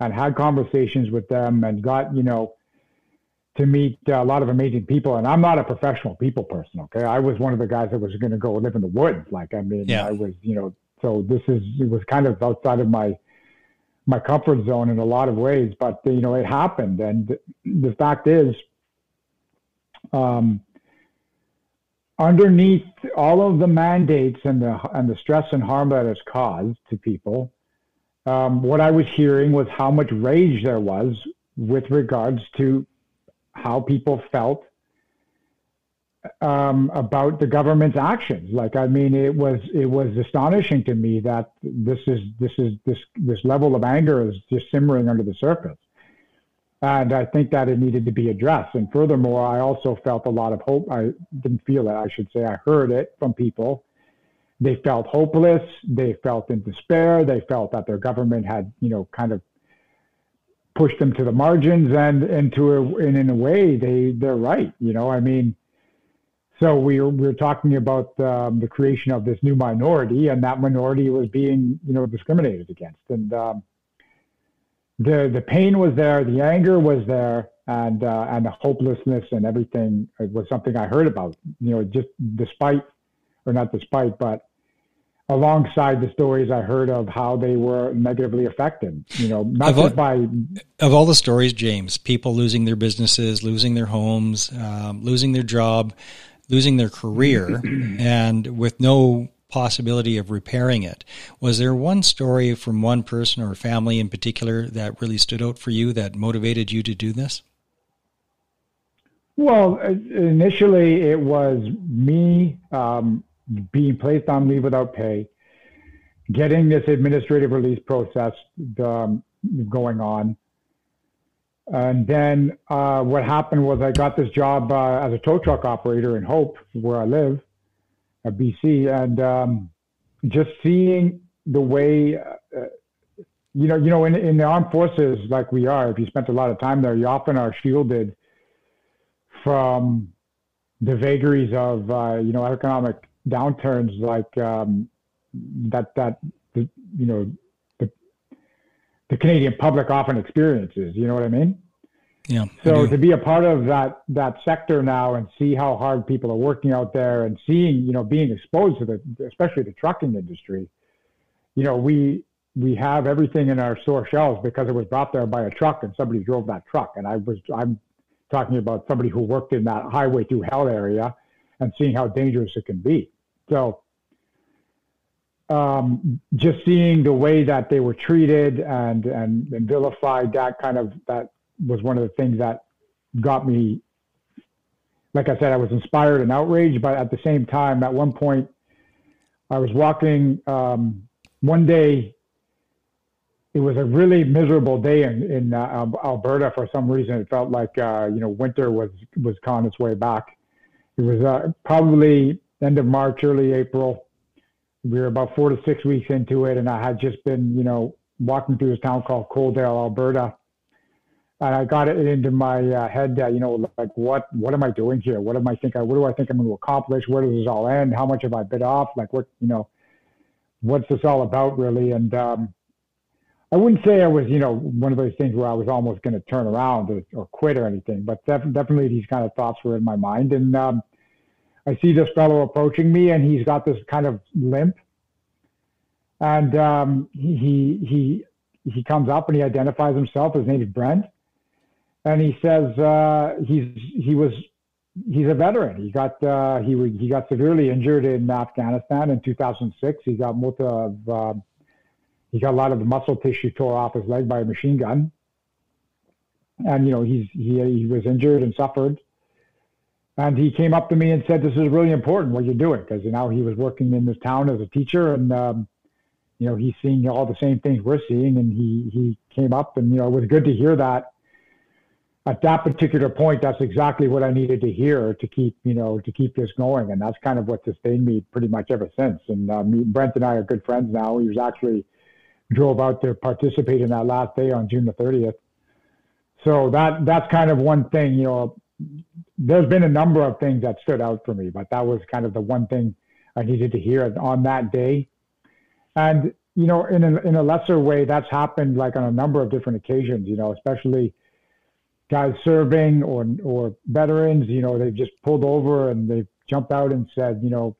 and had conversations with them and got you know to meet a lot of amazing people. And I'm not a professional people person. Okay, I was one of the guys that was going to go live in the woods. Like I mean, yeah. I was you know so this is it was kind of outside of my my comfort zone in a lot of ways, but you know it happened. And the fact is. Um, underneath all of the mandates and the and the stress and harm that it's caused to people, um, what I was hearing was how much rage there was with regards to how people felt um, about the government's actions. Like, I mean, it was it was astonishing to me that this is this is this this level of anger is just simmering under the surface. And I think that it needed to be addressed. And furthermore, I also felt a lot of hope. I didn't feel it, I should say. I heard it from people. They felt hopeless. They felt in despair. They felt that their government had, you know, kind of pushed them to the margins. And, and to a, and in a way, they, they're right. You know, I mean, so we were, we were talking about um, the creation of this new minority, and that minority was being, you know, discriminated against. And, um, the the pain was there, the anger was there, and uh, and the hopelessness and everything was something I heard about. You know, just despite, or not despite, but alongside the stories I heard of how they were negatively affected. You know, not of just by of all the stories, James, people losing their businesses, losing their homes, um, losing their job, losing their career, and with no possibility of repairing it. Was there one story from one person or family in particular that really stood out for you that motivated you to do this? Well, initially it was me um, being placed on leave without pay, getting this administrative release process um, going on. And then uh, what happened was I got this job uh, as a tow truck operator in Hope, where I live uh, BC, and um, just seeing the way, uh, you know, you know, in, in the armed forces like we are, if you spent a lot of time there, you often are shielded from the vagaries of, uh, you know, economic downturns like um, that, that, the, you know, the, the Canadian public often experiences. You know what I mean? Yeah. So to be a part of that that sector now and see how hard people are working out there and seeing, you know, being exposed to the especially the trucking industry, you know, we we have everything in our store shelves because it was brought there by a truck and somebody drove that truck. And I was I'm talking about somebody who worked in that highway through hell area and seeing how dangerous it can be. So um, just seeing the way that they were treated and, and, and vilified, that kind of that was one of the things that got me. Like I said, I was inspired and outraged, but at the same time, at one point, I was walking. Um, one day, it was a really miserable day in in uh, Alberta. For some reason, it felt like uh, you know winter was was on its way back. It was uh, probably end of March, early April. We were about four to six weeks into it, and I had just been you know walking through this town called Coaldale, Alberta, I got it into my uh, head that you know, like what what am I doing here? What am I think? What do I think I'm going to accomplish? Where does this all end? How much have I bit off? Like what you know, what's this all about really? And um, I wouldn't say I was you know one of those things where I was almost going to turn around or, or, quit or anything, but def- definitely these kind of thoughts were in my mind. And um, I see this fellow approaching me, and he's got this kind of limp, and um, he he he comes up and he identifies himself. His name is Brent and he says uh, he's he was he's a veteran. He got uh, he he got severely injured in Afghanistan in 2006. He got most of uh, he got a lot of the muscle tissue tore off his leg by a machine gun, and you know he's he he was injured and suffered. And he came up to me and said, "This is really important what you're doing," because now he was working in this town as a teacher, and um, you know he's seeing all the same things we're seeing. And he he came up, and you know it was good to hear that at that particular point, that's exactly what I needed to hear to keep, you know, to keep this going. And that's kind of what sustained me pretty much ever since. And uh, me, Brent and I are good friends now. He was actually drove out to participate in that last day on June the 30th. So that that's kind of one thing, you know, there's been a number of things that stood out for me, but that was kind of the one thing I needed to hear on that day. And, you know, in a, in a lesser way, that's happened like on a number of different occasions, you know, especially guys serving or or veterans, you know, they've just pulled over and they've jumped out and said, you know,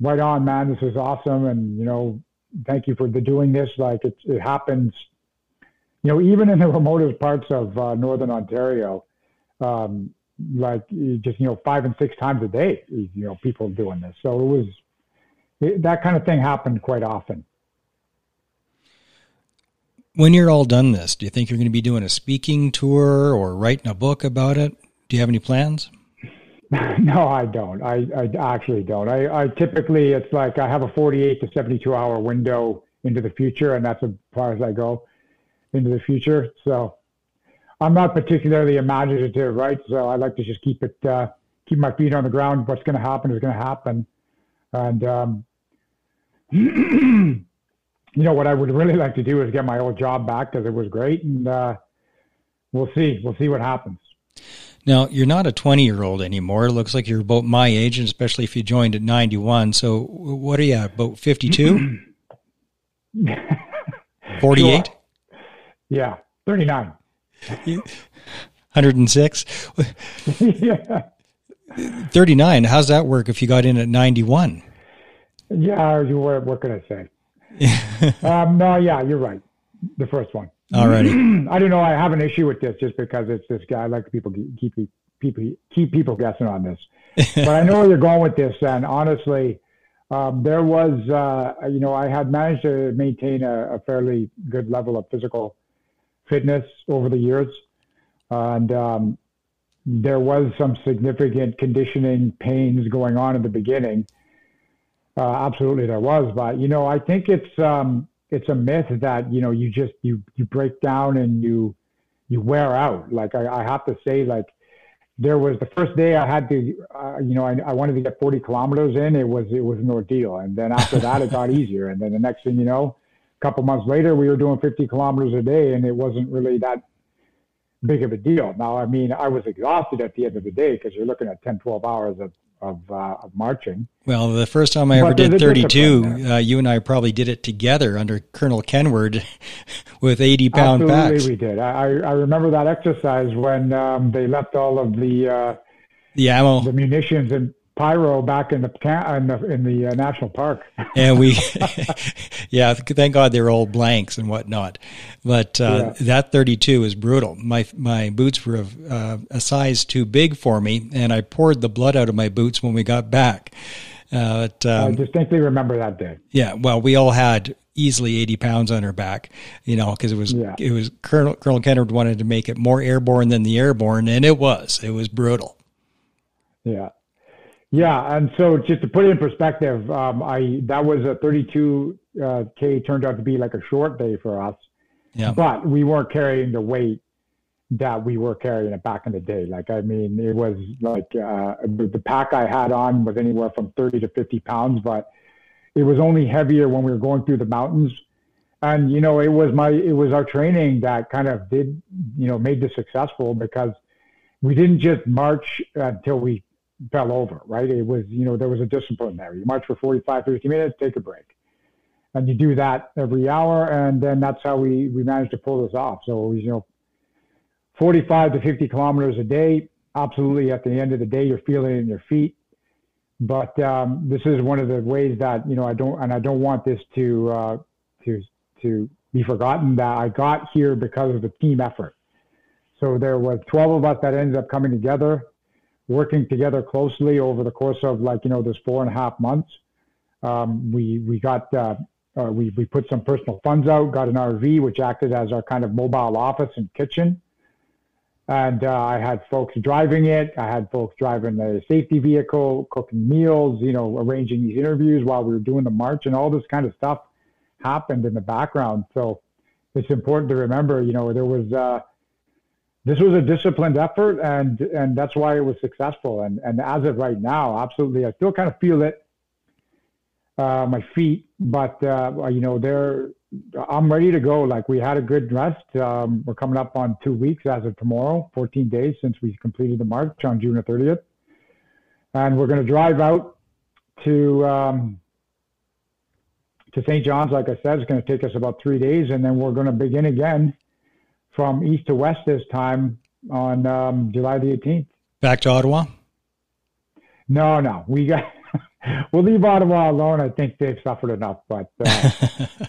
right on, man, this is awesome, and you know, thank you for the doing this. Like it, it happens, you know, even in the remotest parts of uh, northern Ontario, um, like just you know, five and six times a day, you know, people doing this. So it was it, that kind of thing happened quite often. When you're all done this, do you think you're going to be doing a speaking tour or writing a book about it? Do you have any plans? No, I don't. I, I actually don't. I, I typically, it's like I have a 48 to 72 hour window into the future, and that's as far as I go into the future. So I'm not particularly imaginative, right? So I like to just keep it, uh, keep my feet on the ground. What's going to happen is going to happen. And, um, you know, what I would really like to do is get my old job back because it was great, and uh, we'll see. We'll see what happens. Now, you're not a 20 year old anymore. It looks like you're about my age, and especially if you joined at 91. So, what are you at, about 52? 48? Sure. Yeah, 39. 106? yeah. 39. How's that work if you got in at 91? Yeah, what, what can I say? Um, no, yeah, you're right. The first one. All right. I don't know. I have an issue with this just because it's this guy. I like people keep people keep people guessing on this. but I know where you're going with this. And honestly, um, there was, uh, you know, I had managed to maintain a, a, fairly good level of physical fitness over the years, and um, there was some significant conditioning pains going on in the beginning. Uh, absolutely, there was, but you know, I think it's um, it's a myth that you know you just you you break down and you you wear out. Like I, I have to say, like there was the first day I had to, uh, you know, I, I wanted to get 40 kilometers in. It was it was an ordeal, and then after that, it got easier. And then the next thing you know, a couple months later, we were doing 50 kilometers a day, and it wasn't really that big of a deal. Now, I mean, I was exhausted at the end of the day because you're looking at 10, 12 hours of of, uh, of marching. Well, the first time I ever did 32, uh, you and I probably did it together under Colonel Kenward with 80 pound Absolutely packs. we did. I, I remember that exercise when um, they left all of the uh, the ammo, the munitions, and pyro back in the in the, in the uh, national park. and we, yeah, thank God they were all blanks and whatnot. But uh, yeah. that 32 is brutal. My my boots were uh, a size too big for me, and I poured the blood out of my boots when we got back. Uh, but, um, I distinctly remember that day. Yeah, well, we all had easily 80 pounds on her back, you know, because it was yeah. it was Colonel Colonel Kenward wanted to make it more airborne than the airborne, and it was. It was brutal. Yeah, yeah, and so just to put it in perspective, um, I that was a 32 uh, k turned out to be like a short day for us. Yeah. But we weren't carrying the weight that we were carrying it back in the day. Like I mean, it was like uh, the pack I had on was anywhere from 30 to 50 pounds, but it was only heavier when we were going through the mountains and you know, it was my it was our training that kind of did you know made this successful because we didn't just march until we fell over, right? It was you know there was a discipline there. You march for 45, 50 minutes, take a break, and you do that every hour, and then that's how we we managed to pull this off. So it was, you know, 45 to 50 kilometers a day. Absolutely, at the end of the day, you're feeling it in your feet but um, this is one of the ways that you know I don't and I don't want this to uh, to to be forgotten that I got here because of the team effort. So there was 12 of us that ended up coming together, working together closely over the course of like you know this four and a half months. Um, we we got uh, uh, we we put some personal funds out, got an RV which acted as our kind of mobile office and kitchen and uh, I had folks driving it. I had folks driving the safety vehicle, cooking meals, you know, arranging these interviews while we were doing the march, and all this kind of stuff happened in the background. So it's important to remember, you know, there was uh, this was a disciplined effort, and and that's why it was successful. And and as of right now, absolutely, I still kind of feel it, uh, my feet, but uh, you know, they're I'm ready to go. Like we had a good rest. Um, we're coming up on two weeks as of tomorrow, 14 days since we completed the march on June the 30th, and we're going to drive out to um, to St. John's. Like I said, it's going to take us about three days, and then we're going to begin again from east to west this time on um, July the 18th. Back to Ottawa. No, no, we got. we'll leave Ottawa alone. I think they've suffered enough, but. Uh,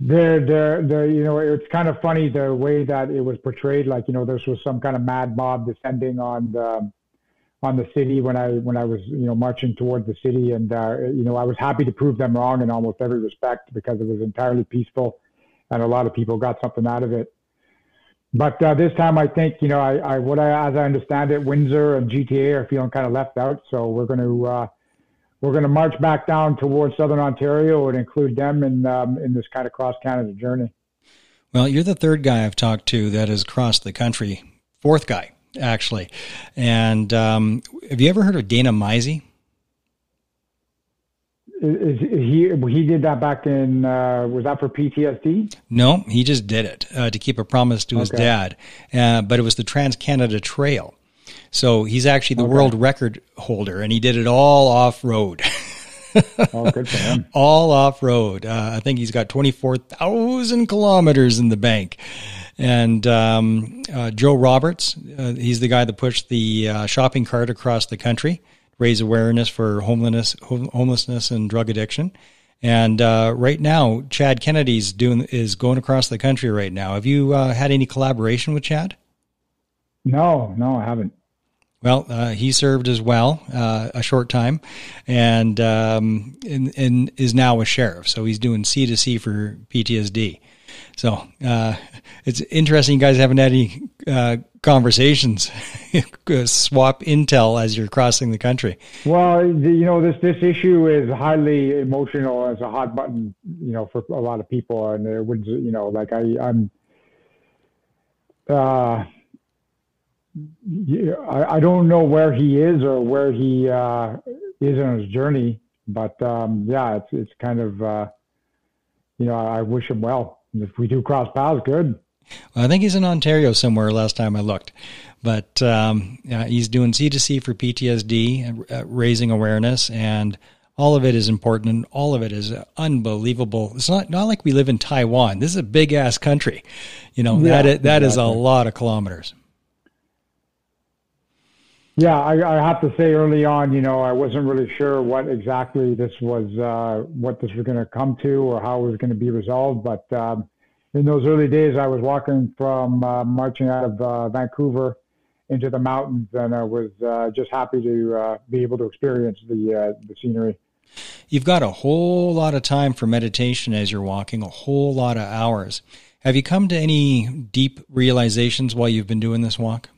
They're, they're, they're, you know, it's kind of funny the way that it was portrayed. Like, you know, this was some kind of mad mob descending on the, on the city when I, when I was, you know, marching towards the city. And, uh, you know, I was happy to prove them wrong in almost every respect because it was entirely peaceful and a lot of people got something out of it. But uh, this time, I think you know, I, I what I as I understand it, Windsor and GTA are feeling kind of left out. So we're going to uh, we're going to march back down towards southern Ontario and include them in um, in this kind of cross Canada journey. Well, you're the third guy I've talked to that has crossed the country. Fourth guy, actually. And um, have you ever heard of Dana Meise? Is, is he he did that back in uh, was that for PTSD? No, he just did it uh, to keep a promise to his dad. Uh, but it was the Trans Canada Trail. So he's actually the okay. world record holder, and he did it all off road. oh, good for him. All off road. Uh, I think he's got 24,000 kilometers in the bank. And um, uh, Joe Roberts, uh, he's the guy that pushed the uh, shopping cart across the country, raise awareness for homelessness, homelessness and drug addiction. And uh, right now, Chad Kennedy's doing is going across the country right now. Have you uh, had any collaboration with Chad? No, no, I haven't. Well, uh, he served as well uh, a short time, and, um, and, and is now a sheriff. So he's doing C to C for PTSD. So uh, it's interesting. You guys haven't had any uh, conversations, swap intel as you're crossing the country. Well, you know this this issue is highly emotional. It's a hot button, you know, for a lot of people, and it would, you know, like I, I'm. Uh, I, I don't know where he is or where he uh, is on his journey, but um, yeah, it's it's kind of uh, you know I wish him well. If we do cross paths, good. Well, I think he's in Ontario somewhere. Last time I looked, but um, yeah, he's doing C to C for PTSD, uh, raising awareness, and all of it is important, and all of it is unbelievable. It's not not like we live in Taiwan. This is a big ass country, you know. Yeah, that is, that exactly. is a lot of kilometers. Yeah, I, I, have to say early on, you know, I wasn't really sure what exactly this was, uh, what this was going to come to or how it was going to be resolved. But um, in those early days, I was walking from uh, marching out of uh, Vancouver into the mountains, and I was uh, just happy to uh, be able to experience the uh, the scenery. You've got a whole lot of time for meditation as you're walking, a whole lot of hours. Have you come to any deep realizations while you've been doing this walk?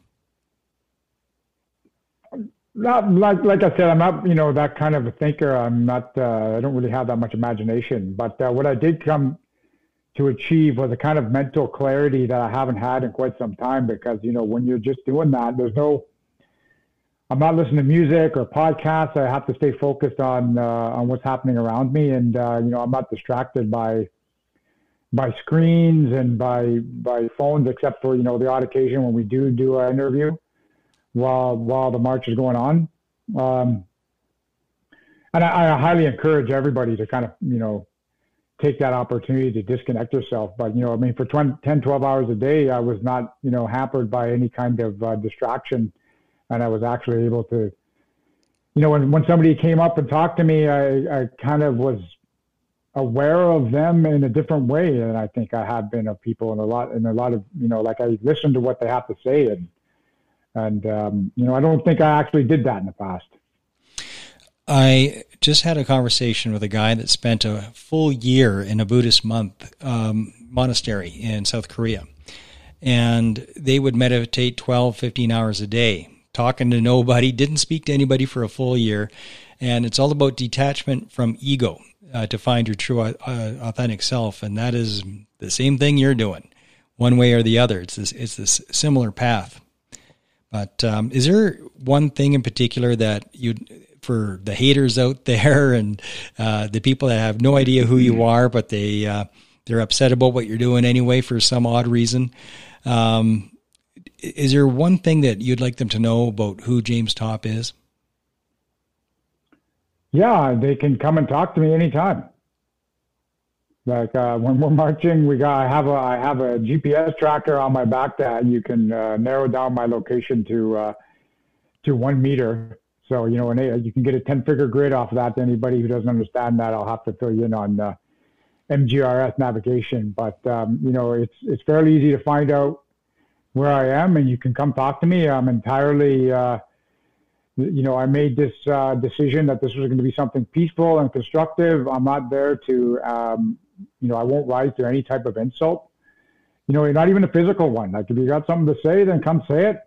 Not like like I said, I'm not you know that kind of a thinker. I'm not. Uh, I don't really have that much imagination. But uh, what I did come to achieve was a kind of mental clarity that I haven't had in quite some time. Because you know when you're just doing that, there's no. I'm not listening to music or podcasts. I have to stay focused on uh, on what's happening around me, and uh, you know I'm not distracted by by screens and by by phones, except for you know the odd occasion when we do do an interview while while the march is going on. Um, and I, I highly encourage everybody to kind of you know take that opportunity to disconnect yourself. But, you know, I mean, for 20, 10, 12 hours a day, I was not, you know, hampered by any kind of uh, distraction. And I was actually able to, you know, when, when somebody came up and talked to me, I, I kind of was aware of them in a different way than I think I have been of people in a lot, in a lot of, you know, like I listened to what they have to say. And, and, um, you know, I don't think I actually did that in the past. I just had a conversation with a guy that spent a full year in a Buddhist month um, monastery in South Korea. And they would meditate 12, 15 hours a day, talking to nobody, didn't speak to anybody for a full year. And it's all about detachment from ego uh, to find your true uh, authentic self. And that is the same thing you're doing, one way or the other. It's this, it's this similar path. But um, is there one thing in particular that you for the haters out there and uh, the people that have no idea who you are, but they uh, they're upset about what you're doing anyway for some odd reason. Um, is there one thing that you'd like them to know about who James Topp is? Yeah, they can come and talk to me anytime. Like uh, when we're marching, we got I have a I have a GPS tracker on my back that you can uh, narrow down my location to uh, to one meter so, you know, and you can get a 10 figure grid off of that. To anybody who doesn't understand that, I'll have to fill you in on uh, MGRS navigation. But, um, you know, it's, it's fairly easy to find out where I am and you can come talk to me. I'm entirely, uh, you know, I made this uh, decision that this was going to be something peaceful and constructive. I'm not there to, um, you know, I won't rise to any type of insult. You know, not even a physical one. Like if you got something to say, then come say it,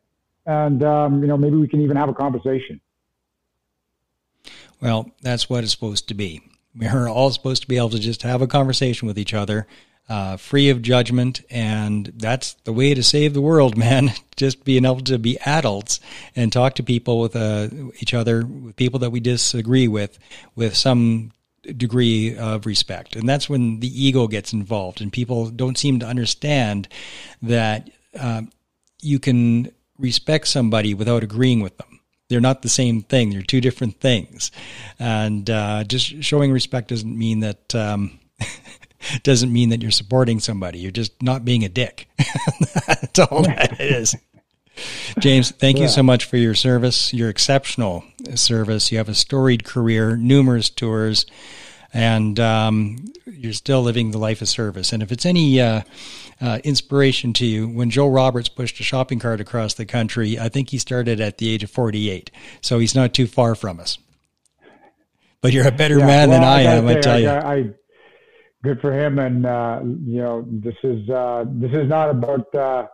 and um, you know, maybe we can even have a conversation. Well, that's what it's supposed to be. We're all supposed to be able to just have a conversation with each other, uh, free of judgment, and that's the way to save the world, man. just being able to be adults and talk to people with uh, each other, with people that we disagree with, with some degree of respect. And that's when the ego gets involved, and people don't seem to understand that uh, you can respect somebody without agreeing with them they're not the same thing. They're two different things. And uh, just showing respect doesn't mean that um, doesn't mean that you're supporting somebody. You're just not being a dick. That's all that is. James, thank yeah. you so much for your service, your exceptional service. You have a storied career, numerous tours, and um, you're still living the life of service. And if it's any uh, uh, inspiration to you. When Joe Roberts pushed a shopping cart across the country, I think he started at the age of 48. So he's not too far from us. But you're a better yeah, man well, than I, I am, say, I tell I, you. I, good for him. And, uh, you know, this is, uh, this is not about, uh,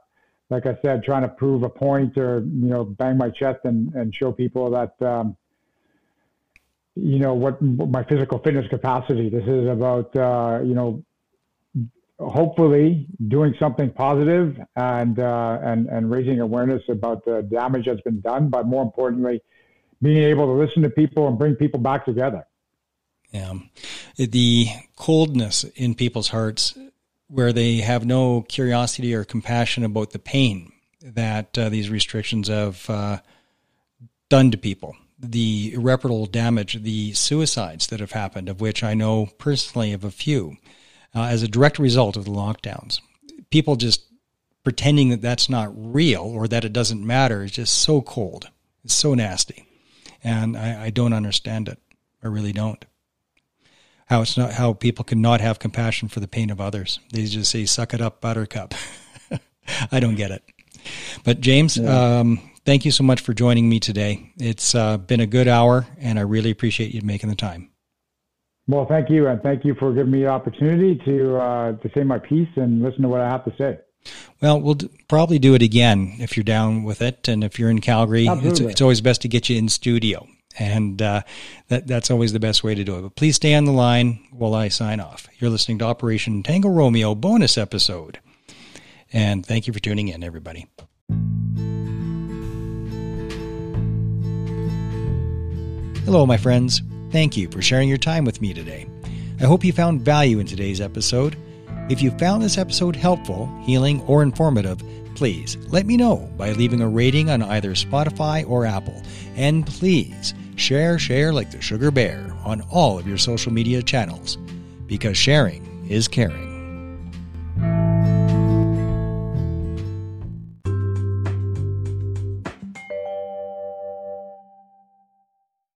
like I said, trying to prove a point or, you know, bang my chest and, and show people that, um, you know what my physical fitness capacity. This is about uh, you know hopefully doing something positive and uh, and and raising awareness about the damage that's been done, but more importantly, being able to listen to people and bring people back together. Yeah, the coldness in people's hearts, where they have no curiosity or compassion about the pain that uh, these restrictions have uh, done to people. The irreparable damage, the suicides that have happened, of which I know personally of a few uh, as a direct result of the lockdowns. People just pretending that that's not real or that it doesn't matter is just so cold. It's so nasty. And I, I don't understand it. I really don't. How it's not how people can not have compassion for the pain of others. They just say, suck it up, buttercup. I don't get it. But James, yeah. um, thank you so much for joining me today. It's uh, been a good hour, and I really appreciate you making the time. Well, thank you, and thank you for giving me the opportunity to uh, to say my piece and listen to what I have to say. Well, we'll d- probably do it again if you're down with it, and if you're in Calgary, it's, it's, always best to get you in studio, and uh, that that's always the best way to do it. But please stay on the line while I sign off. You're listening to Operation Tango Romeo bonus episode, and thank you for tuning in, everybody. Hello, my friends. Thank you for sharing your time with me today. I hope you found value in today's episode. If you found this episode helpful, healing, or informative, please let me know by leaving a rating on either Spotify or Apple. And please share, share like the sugar bear on all of your social media channels because sharing is caring.